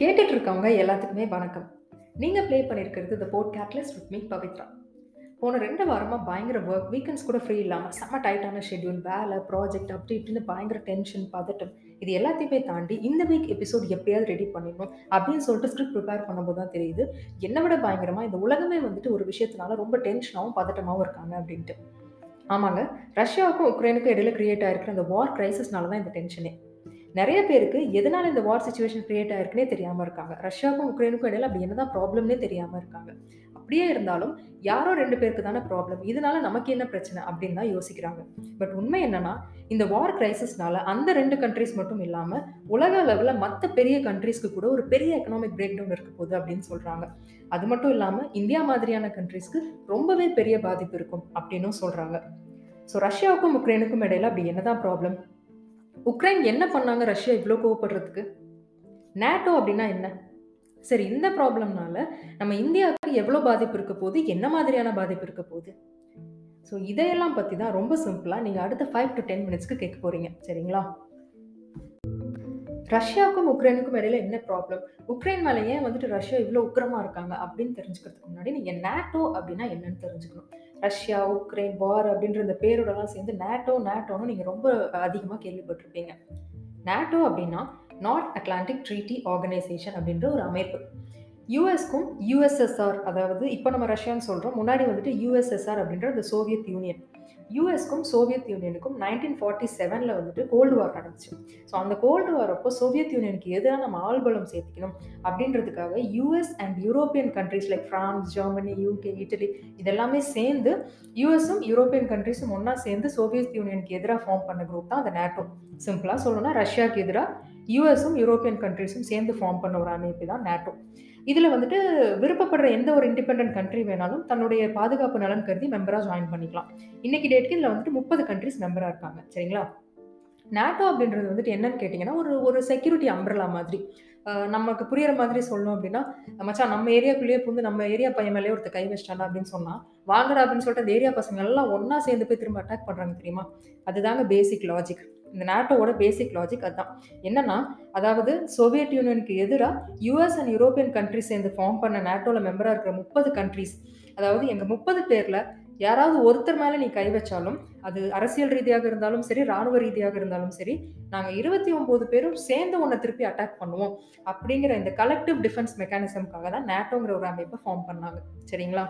கேட்டுட்டு இருக்கவங்க எல்லாத்துக்குமே வணக்கம். நீங்க ப்ளே பண்ணியிருக்கிறது the pod catless with me Pavithra. போன ரெண்டு வாரமாக பயங்கர ஒர்க் வீக்கெண்ட்ஸ் கூட ஃப்ரீ இல்லாமல் செம்ம டைட்டான ஷெட்யூல். வேலை, ப்ராஜெக்ட் அப்படி இப்படின்னு பயங்கர டென்ஷன், பதட்டம். இது எல்லாத்தையுமே தாண்டி இந்த வீக் எபிசோட் எப்படியாவது ரெடி பண்ணிடணும் அப்படின்னு சொல்லிட்டு ஸ்கிரிப்ட் ப்ரிப்பேர் பண்ணும்போது தான் தெரியுது. என்னை விட பயங்கரமாக இந்த உலகமே வந்துட்டு ஒரு விஷயத்தினால ரொம்ப டென்ஷனாகவும் பதட்டமாகவும் இருக்காங்க அப்படின்ட்டு. ஆமாங்க. ரஷ்யாவுக்கும், உக்ரைனுக்கும் இடையில கிரியேட் ஆயிருக்கிற அந்த வார் கிரைசிஸ்னால தான் இந்த டென்ஷனே. நிறைய பேருக்கு எதனால இந்த வார் சுச்சுவேஷன் கிரியேட் ஆயிருக்குன்னே தெரியாம இருக்காங்க. ரஷ்யாவுக்கும், உக்ரைனுக்கும் இடையில அப்படி என்னதான் ப்ராப்ளம்னே தெரியாம இருக்காங்க. அப்படியே இருந்தாலும் யாரோ ரெண்டு பேருக்கு தானே ப்ராப்ளம். இதனால நமக்கு என்ன பிரச்சனை அப்படின்னு தான் யோசிக்கிறாங்க. பட் உண்மை என்னன்னா, இந்த வார் கிரைசிஸ்னால அந்த ரெண்டு கண்ட்ரீஸ் மட்டும் இல்லாம உலக அளவில் மற்ற பெரிய கண்ட்ரீஸ்க்கு கூட ஒரு பெரிய எக்கனாமிக் பிரேக் டவுன் இருக்க போகுது அப்படின்னு சொல்றாங்க. அது மட்டும் இல்லாம இந்தியா மாதிரியான கண்ட்ரீஸ்க்கு ரொம்பவே பெரிய பாதிப்பு இருக்கும் அப்படின்னும் சொல்றாங்க. ஸோ ரஷ்யாவுக்கும், உக்ரைனுக்கும் இடையில அப்படி என்னதான் ப்ராப்ளம்? உக்ரைன் என்ன பண்ணாங்க ரஷ்யா இவ்வளோ கோவப்படுறதுக்கு? நேட்டோ அப்படின்னா என்ன? சரி இந்த ப்ராப்ளம்னால நம்ம இந்தியாவுக்கு எவ்வளோ பாதிப்பு இருக்க போகுது? என்ன மாதிரியான பாதிப்பு இருக்க போகுது? ஸோ இதையெல்லாம் பற்றி தான் ரொம்ப சிம்பிளாக நீங்கள் அடுத்த ஃபைவ் டு டென் மினிட்ஸ்க்கு கேட்க போகிறீங்க சரிங்களா? ரஷ்யாவுக்கும், உக்ரைனுக்கும் இடையில என்ன ப்ராப்ளம்? உக்ரைன் மேலே ஏன் வந்துட்டு ரஷ்யா இவ்வளோ உக்கிரமா இருக்காங்க அப்படின்னு தெரிஞ்சுக்கிறதுக்கு முன்னாடி நீங்கள் நேட்டோ அப்படின்னா என்னன்னு தெரிஞ்சுக்கணும். ரஷ்யா, உக்ரைன், வார் அப்படின்ற இந்த பேரோடலாம் சேர்ந்து நேட்டோ, நேட்டோன்னு நீங்கள் ரொம்ப அதிகமாக கேள்விப்பட்டிருப்பீங்க. நேட்டோ அப்படின்னா நார்த் அட்லாண்டிக் ட்ரீட்டி ஆர்கனைசேஷன் அப்படின்ற ஒரு அமைப்பு. யூஎஸ்க்கும் யூஎஸ்எஸ்ஆர் அதாவது இப்போ நம்ம ரஷ்யான்னு சொல்கிறோம் முன்னாடி வந்துட்டு யூஎஸ்எஸ்ஆர் அப்படின்ற இந்த சோவியத் யூனியன். யூஎஸ்க்கும் சோவியத் யூனியனுக்கும் 1947ல வந்துட்டு கோல்டு வார் நடந்துச்சு. ஸோ அந்த கோல்டு வார் அப்போ சோவியத் யூனியனுக்கு எதிராக நம்ம ஆள்பலம் சேர்த்துக்கணும் அப்படின்றதுக்காக US and European countries like France, Germany, UK, Italy இதெல்லாமே சேர்ந்து யூஎஸும் யூரோப்பியன் கண்ட்ரீஸும் ஒன்றா சேர்ந்து சோவியத் யூனியனுக்கு எதிராக ஃபார்ம் பண்ண குரூப் தான் அந்த நேட்டோ. சிம்பிளாக சொல்லணும்னா ரஷ்யாவுக்கு எதிராக யூஎஸும் யூரோப்பியன் கண்ட்ரீஸும் சேர்ந்து ஃபார்ம் பண்ண ஒரு அமைப்பு தான் நேட்டோ. இதில் வந்துட்டு விருப்பப்படுற எந்த ஒரு இண்டிபெண்டன்ட் கண்ட்ரி வேணாலும் தன்னுடைய பாதுகாப்பு நலன் கருதி மெம்பராக ஜாயின் பண்ணிக்கலாம். இன்னைக்கு டேட்க்கு இதில் வந்துட்டு 30 கண்ட்ரீஸ் மெம்பராக இருக்காங்க. சரிங்களா? நேட்டோ அப்படின்றது வந்துட்டு என்னன்னு கேட்டிங்கன்னா ஒரு ஒரு செக்யூரிட்டி அம்ப்ரெல்லா மாதிரி. நமக்கு புரியிற மாதிரி சொல்லணும் அப்படின்னா, மச்சான் நம்ம ஏரியாக்குள்ளேயே புகுந்து நம்ம ஏரியா பையன் மேலே ஒருத்தர் கை வச்சுட்டான்டா அப்படின்னு சொன்னால் வாங்கடா அப்படின்னு சொல்லிட்டு அந்த ஏரியா பசங்க எல்லாம் ஒன்றா சேர்ந்து போய் திரும்ப அட்டாக் பண்ணுறாங்க தெரியுமா? அதுதாங்க பேசிக் லாஜிக். இந்த நேட்டோவோட பேசிக் லாஜிக் அதுதான் என்னன்னா, அதாவது சோவியத் யூனியனுக்கு எதிராக யூஎஸ் அண்ட் யூரோப்பியன் கண்ட்ரிஸ் சேர்ந்து ஃபார்ம் பண்ண நேட்டோல மெம்பராக இருக்கிற 30 கண்ட்ரீஸ் அதாவது எங்கள் முப்பது பேரில் யாராவது ஒருத்தர் மேலே நீ கை வச்சாலும், அது அரசியல் ரீதியாக இருந்தாலும் சரி, ராணுவ ரீதியாக இருந்தாலும் சரி, நாங்கள் இருபத்தி ஒம்பது பேரும் சேர்ந்து உன்ன திருப்பி அட்டாக் பண்ணுவோம். அப்படிங்கிற இந்த கலெக்டிவ் டிஃபென்ஸ் மெக்கானிசம்காக தான் நேட்டோங்கிற ஒரு அமைப்பை ஃபார்ம் பண்ணாங்க. சரிங்களா?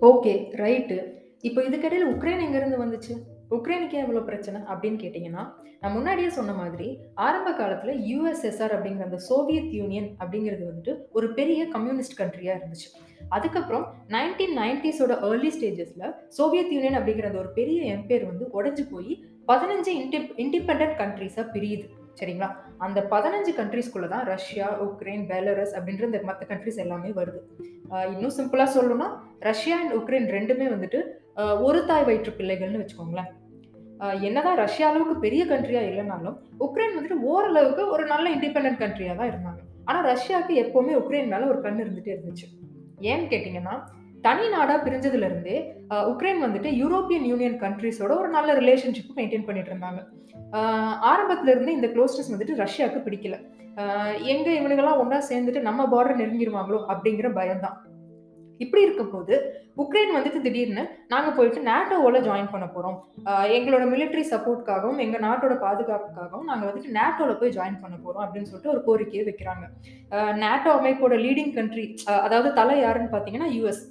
ஓகே. ரைட்டு. இப்போ இதுக்கிடையில் உக்ரைன் எங்கேருந்து வந்துச்சு? உக்ரைனுக்கு எவ்வளோ பிரச்சனை அப்படின்னு கேட்டிங்கன்னா நான் முன்னாடியே சொன்ன மாதிரி ஆரம்ப காலத்தில் யுஎஸ்எஸ்ஆர் அப்படிங்கிற அந்த சோவியத் யூனியன் அப்படிங்கிறது வந்துட்டு ஒரு பெரிய கம்யூனிஸ்ட் கண்ட்ரியாக இருந்துச்சு. அதுக்கப்புறம் 1990ஸோட ஏர்லி ஸ்டேஜஸில் சோவியத் யூனியன் அப்படிங்கிற அந்த ஒரு பெரிய எம்பையர் வந்து உடஞ்சி போய் 15 இன்டிப் இண்டிபெண்ட் கண்ட்ரிஸாக பிரியுது. சரிங்களா? அந்த 15 கண்ட்ரீஸ்குள்ள தான் ரஷ்யா, உக்ரைன், பெலரஸ் அப்படின்ற இந்த மற்ற கண்ட்ரீஸ் எல்லாமே வருது. இன்னும் சிம்பிளாக சொல்லணும்னா, ரஷ்யா அண்ட் உக்ரைன் ரெண்டுமே வந்துட்டு ஒரு தாய் வயிற்று பிள்ளைகள்னு வச்சுக்கோங்களேன். என்னதான் ரஷ்யா அளவுக்கு பெரிய கண்ட்ரியா இல்லைனாலும் உக்ரைன் வந்துட்டு ஓரளவுக்கு ஒரு நல்ல இண்டிபெண்ட் கண்ட்ரியா தான் இருந்தாங்க. ஆனா ரஷ்யாவுக்கு எப்பவுமே உக்ரைன் மேல ஒரு கண் இருந்துட்டே இருந்துச்சு. ஏன்னு கேட்டீங்கன்னா, தனி நாடாக பிரிஞ்சதுலேருந்தே உக்ரைன் வந்துட்டு யூரோப்பியன் யூனியன் கண்ட்ரீஸோட ஒரு நல்ல ரிலேஷன்ஷிப் மெயின்டெயின் பண்ணிட்டு இருந்தாங்க. அ ஆரம்பத்துல இருந்தே இந்த க்ளோஸ்னஸ் வந்துட்டு ரஷ்யாவுக்கு பிடிக்கல. எங்கே இவனுங்கெல்லாம் ஒன்றா சேர்ந்துட்டு நம்ம பார்டர் நெருங்கிடுவாங்களோ அப்படிங்கிற பயம் தான். இப்படி இருக்கும்போது, உக்ரைன் வந்துட்டு திடீர்னு நாங்க போயிட்டு நேட்டோவோட ஜாயின் பண்ண போறோம். எங்களோட மிலிட்டரி சப்போர்ட்காகவும், எங்க நாட்டோட பாதுகாப்புக்காகவும் நாங்க வந்துட்டு நேட்டோல போய் ஜாயின் பண்ண போறோம் அப்படின்னு சொல்லிட்டு ஒரு கோரிக்கையை வைக்கிறாங்க. நேட்டோ அமைப்போட லீடிங் கண்ட்ரி அதாவது தலை யாருன்னு பார்த்தீங்கன்னா யூஎஸ்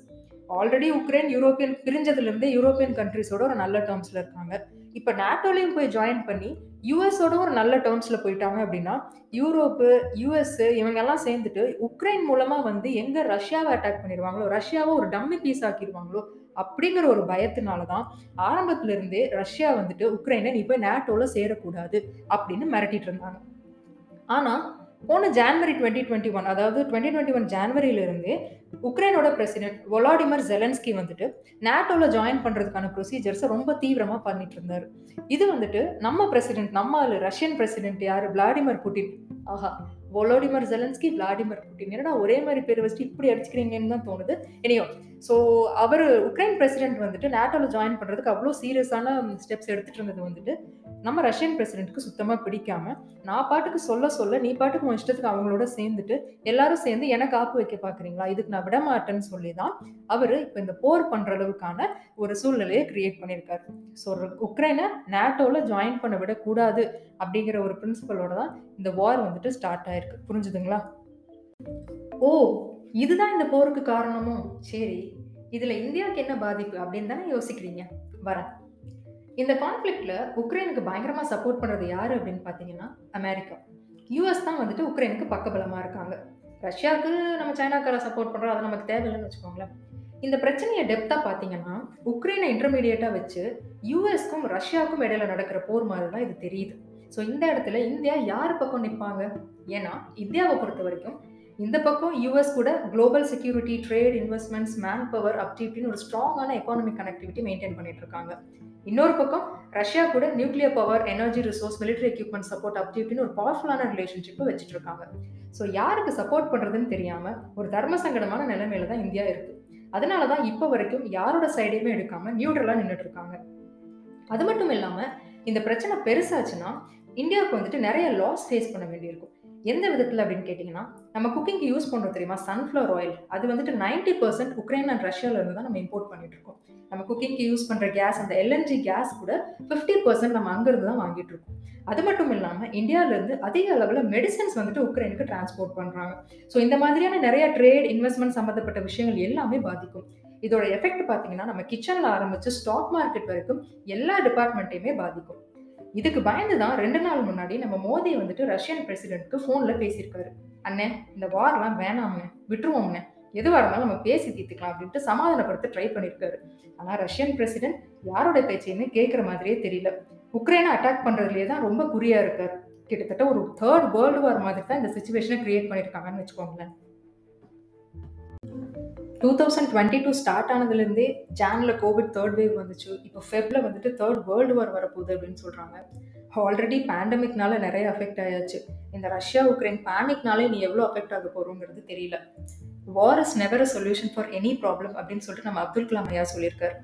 ஆல்ரெடி உக்ரைன் யூரோப்பியன் பிரிஞ்சதுல இருந்தே யூரோப்பியன் கண்ட்ரீஸோட ஒரு நல்ல டேர்ம்ஸில் இருக்காங்க. இப்போ நேட்டோலயும் போய் ஜாயின் பண்ணி, யூஎஸோட ஒரு நல்ல டேர்ம்ஸில் போயிட்டாங்க அப்படின்னா, யூரோப்பு, யூஎஸ்ஸு இவங்கெல்லாம் சேர்ந்துட்டு உக்ரைன் மூலமாக வந்து எங்கே ரஷ்யாவை அட்டாக் பண்ணிடுவாங்களோ ரஷ்யாவை ஒரு டம்மி பீஸ் ஆக்கிருவாங்களோ அப்படிங்கிற ஒரு பயத்தினால தான் ஆரம்பத்துல இருந்தே ரஷ்யா வந்துட்டு உக்ரைனை நீ போய் நேட்டோவில் சேரக்கூடாது அப்படின்னு மிரட்டிட்டு இருந்தாங்க. ஆனால் போன ஜான்வரி 2021 அதாவது டுவெண்ட்டி டுவெண்ட்டி ஒன் ஜான்வரியிலிருந்து உக்ரைனோட பிரசிடென்ட் வொலாடிமர் ஜெலன்ஸ்கி வந்துட்டு நேட்டோவில் ஜாயின் பண்ணுறதுக்கான ப்ரொசீஜர்ஸை ரொம்ப தீவிரமாக பண்ணிட்டு இருந்தார் இது வந்துட்டு நம்ம பிரசிடென்ட் நம்ம ஆளு ரஷ்யன் பிரசிடென்ட் யார் விளாடிமிர் புட்டின். ஆஹா! Volodymyr Zelensky, Vladimir Putin. என்னடா ஒரே மாதிரி பேர் வச்சுட்டு இப்படி அடிச்சுக்கிறீங்கன்னு தான் தோணுது. எனிஹவ் ஸோ அவர் உக்ரைன் பிரசிடென்ட் வந்துட்டு நேட்டோவில் ஜாயின் பண்ணுறதுக்கு அவ்வளோ சீரியஸான ஸ்டெப்ஸ் எடுத்துகிட்டு இருந்தது வந்துட்டு நம்ம ரஷ்யன் பிரசிடென்ட்க்கு சுத்தமாக பிடிக்காம நான் பாட்டுக்கு சொல்ல சொல்ல நீ பாட்டுக்கு உன் இஷ்டத்துக்கு அவங்களோட சேர்ந்துட்டு எல்லாரும் சேர்ந்து எனக்கு காப்பு வைக்க பார்க்குறீங்களா இதுக்கு நான் விட மாட்டேன்னு சொல்லி தான் அவர் இப்போ இந்த போர் பண்ணுற அளவுக்கான ஒரு சூழ்நிலையை கிரியேட் பண்ணியிருக்காரு. ஸோ உக்ரைனை நேட்டோவில் ஜாயின் பண்ண விடக்கூடாது அப்படிங்கிற ஒரு பிரின்சிபலோட தான் இந்த வார் வந்துட்டு ஸ்டார்ட் ஆயிருக்கு. புரிஞ்சுதுங்களா? ஓ இதுதான் இந்த போருக்கு காரணமும். சரி இதில் இந்தியாவுக்கு என்ன பாதிப்பு அப்படின்னு தானே யோசிக்கிறீங்க? வரேன். இந்த கான்ஃப்ளிக்ட்ல உக்ரைனுக்கு பயங்கரமாக சப்போர்ட் பண்ணுறது யார் அப்படின்னு பார்த்தீங்கன்னா அமெரிக்கா. யூஎஸ் தான் வந்துட்டு உக்ரைனுக்கு பக்கபலமாக இருக்காங்க. ரஷ்யாவுக்கு நம்ம சைனாக்கார சப்போர்ட் பண்ணுறோம் அது நமக்கு தேவையில்லைன்னு வச்சுக்கோங்களேன். இந்த பிரச்சனையை டெப்த்தாக பார்த்தீங்கன்னா உக்ரைனை இன்டர்மீடியட்டாக வச்சு யூஎஸ்க்கும் ரஷ்யாவுக்கும் இடையில நடக்கிற போர் மாதிரி தான் இது தெரியுது. ஸோ இந்த இடத்துல இந்தியா யார் பக்கம் நிற்பாங்க ஏன்னா இந்தியாவை பொறுத்த வரைக்கும் இந்த பக்கம் யூஎஸ் கூட global security trade investments man power அப்படி இப்படின்னு ஒரு ஸ்ட்ராங்கான எக்கானமிக் கனெக்டிவிட்டி மெயின்டைன் பண்ணிட்டு இருக்காங்க இன்னொரு பக்கம் ரஷ்யா கூட nuclear power energy resource military equipment support அப்படி இப்படின்னு ஒரு பவர்ஃபுல்லான ரிலேஷன்ஷிப்பை வச்சுட்டு இருக்காங்க ஸோ யாருக்கு சப்போர்ட் பண்ணுறதுன்னு தெரியாமல் ஒரு தர்ம சங்கடமான நிலைமையில தான் இந்தியா இருக்கு. அதனால தான் இப்போ வரைக்கும் யாரோட சைடையுமே எடுக்காமல் நியூட்ரலாக நின்றுட்டு இருக்காங்க அது மட்டும் இல்லாமல் இந்த பிரச்சனை பெருசாச்சுன்னா இந்தியாவுக்கு வந்துட்டு நிறைய லாஸ் ஃபேஸ் பண்ண வேண்டியிருக்கும். எந்த விதத்தில் அப்படின்னு கேட்டிங்கன்னா நம்ம குக்கிங்க்கு யூஸ் பண்ணுறோம் தெரியுமா? சன்ஃப்ளவர் ஆயில் அது வந்துட்டு நைன்டி பர்சன்ட் உக்ரைன் அண்ட் ரஷ்யாவிலேருந்து தான் நம்ம இம்போர்ட் பண்ணிட்டு இருக்கோம். நம்ம குக்கிங்க்கு யூஸ் பண்ணுற கேஸ் அந்த எல்என்ஜி கேஸ் கூட ஃபிஃப்டி பர்சன்ட் நம்ம அங்கேருந்து தான் வாங்கிட்டு இருக்கோம். அது மட்டும் இல்லாமல் இந்தியாவிலேருந்து அதிக அளவில் மெடிசன்ஸ் வந்துட்டு உக்ரைனுக்கு டிரான்ஸ்போர்ட் பண்ணுறாங்க ஸோ இந்த மாதிரியான நிறைய ட்ரேட் இன்வெஸ்ட்மெண்ட் சம்மந்தப்பட்ட விஷயங்கள் எல்லாமே பாதிக்கும். இதோட எஃபெக்ட் பார்த்தீங்கன்னா நம்ம கிச்சனில் ஆரம்பித்து ஸ்டாக் மார்க்கெட் வரைக்கும் எல்லா டிபார்ட்மெண்ட்டையுமே பாதிக்கும். இதுக்கு பயந்து தான் ரெண்டு நாள் முன்னாடி நம்ம மோடி வந்துட்டு ரஷ்யன் பிரசிடென்ட்க்கு ஃபோனில் பேசியிருக்காரு. அண்ணே இந்த வார்லாம் வேணாம்ண்ணே விட்டுருவோம்ண்ணே எதுவாக இருந்தாலும் நம்ம பேசி தீர்த்துக்கலாம் அப்படின்ட்டு சமாதானப்படுத்த ட்ரை பண்ணியிருக்காரு ஆனால் ரஷ்யன் பிரசிடென்ட் யாரோட பேச்சையுமே கேட்குற மாதிரியே தெரியல. உக்ரைனை அட்டாக் பண்ணுறதுலேயே தான் ரொம்ப குறியாக இருக்கார். கிட்டத்தட்ட ஒரு தேர்ட் வேர்ல்டு வார் மாதிரி தான் இந்த சுச்சுவேஷனை கிரியேட் பண்ணியிருக்காங்கன்னு வச்சுக்கோங்களேன். Two thousand twenty two start ஆனதுலேருந்தே ஜானில் கோவிட் தேர்ட் வேவ் வந்துச்சு. இப்போ ஃபெப்ல வந்துட்டு தேர்ட் வேர்ல்டு வார் வரப்போகுது அப்படின்னு சொல்கிறாங்க ஆல்ரெடி பேண்டமிக்னால நிறைய அஃபெக்ட் ஆயாச்சு. இந்த ரஷ்யா உக்ரைன் பேனிக்னாலே நீ எவ்வளோ அஃபெக்ட் ஆக போகிறோங்கிறது தெரியல. War is never a solution for any problem அப்படின்னு சொல்லிட்டு நம்ம அப்துல் கலாம் ஐயா சொல்லியிருக்காரு.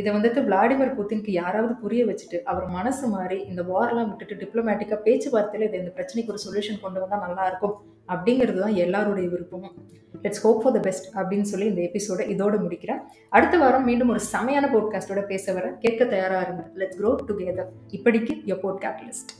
இதை வந்துட்டு விளாடிமிர் புத்தினுக்கு யாராவது புரிய வச்சுட்டு அவர் மனசு மாறி இந்த வார்லாம் விட்டுட்டு டிப்ளமேட்டிக்காக பேச்சுவார்த்தையில் இது இந்த பிரச்சனைக்கு ஒரு சொல்யூஷன் கொண்டு வந்தால் நல்லா இருக்கும் அப்படிங்கிறது தான் எல்லாருடைய விருப்பமும். Let's hope for the best அப்படின்னு சொல்லி இந்த எபிசோட இதோட முடிக்கிறேன். அடுத்த வாரம் மீண்டும் ஒரு செமையான போட்காஸ்டோட பேச வர கேட்க தயாராக இருங்க. லெட்ஸ் க்ரோ டுகெதர் இப்படிக்கு யோ போட் கேட்டலிஸ்ட்